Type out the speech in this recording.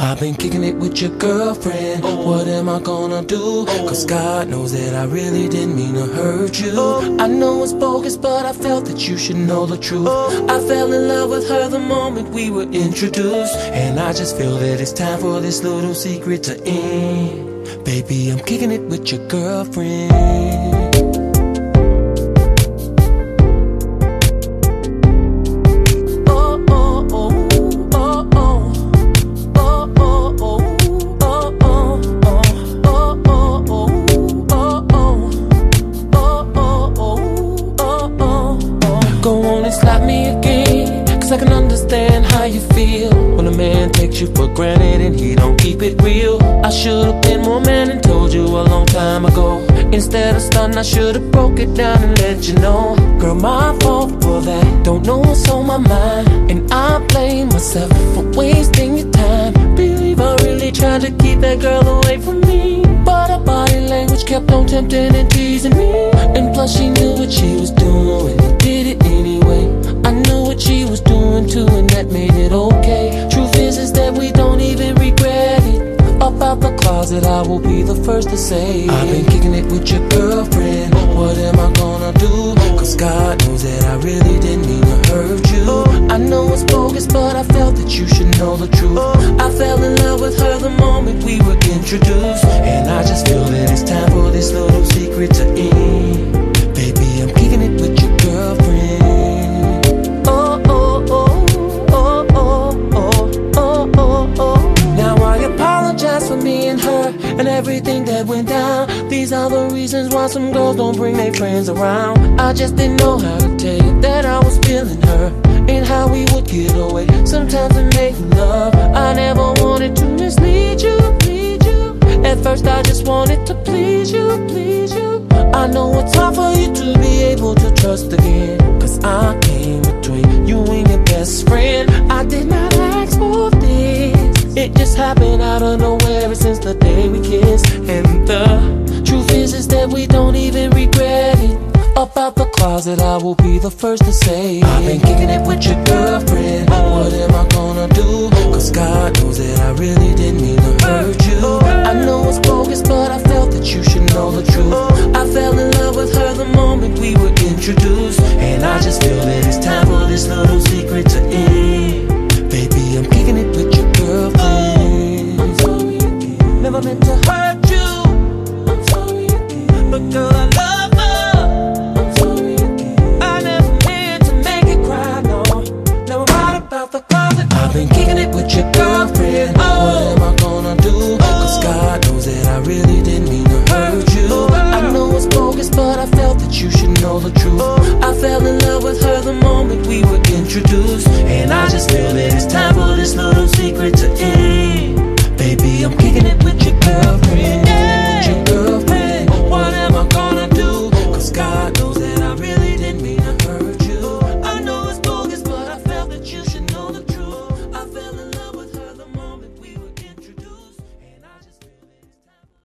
I've been kicking it with your girlfriend. Oh. What am I gonna do? Oh. Cause God knows that I really didn't mean to hurt you. Oh. I know it's bogus, but I felt that you should know the truth. I fell in love with her the moment we were introduced. And I just feel that it's time for this little secret to end. Baby, I'm kicking it with your girlfriend. Cause I can understand how you feel when a man takes you for granted and he don't keep it real. I should've been more man and told you a long time ago. Instead of stunning, I should've broke it down and let you know. Girl, my fault for that. Don't know what's on my mind. And I blame myself for wasting your time. Believe I really tried to keep that girl away from me. But her body language kept on tempting and teasing closet, I will be the first to say I've been kicking it with your girlfriend. What am I gonna do? Cause God knows that I really didn't mean to hurt you. I know it's bogus, but I felt that you should know the truth. I fell in love with her the moment we were introduced. And I me and her and everything that went down. These are the reasons why some girls don't bring their friends around. I just didn't know how to tell you that I was feeling her and how we would get away. Sometimes we make love. I never wanted to mislead you, you. At first I just wanted to please you, please you. I know it's hard for you to be able to trust again. Cause I came between you and your best friend. I did not ask for this. It just happened out of nowhere since the day we kissed. And the truth is, is that we don't even regret it. About the closet, I will be the first to say I've been kicking it with your girlfriend. Never meant to hurt you. I'm sorry again. But girl, I love her. I'm sorry again. I never meant to make you cry, no. Now I'm right about the closet. I've been kicking it with your girlfriend. Oh, what am I gonna do? Cause God knows that I really didn't mean to hurt you. I know it's bogus, but I felt that you should know the truth. I fell in love with her the moment we were introduced. And I just feel that it's time for this little secret to end.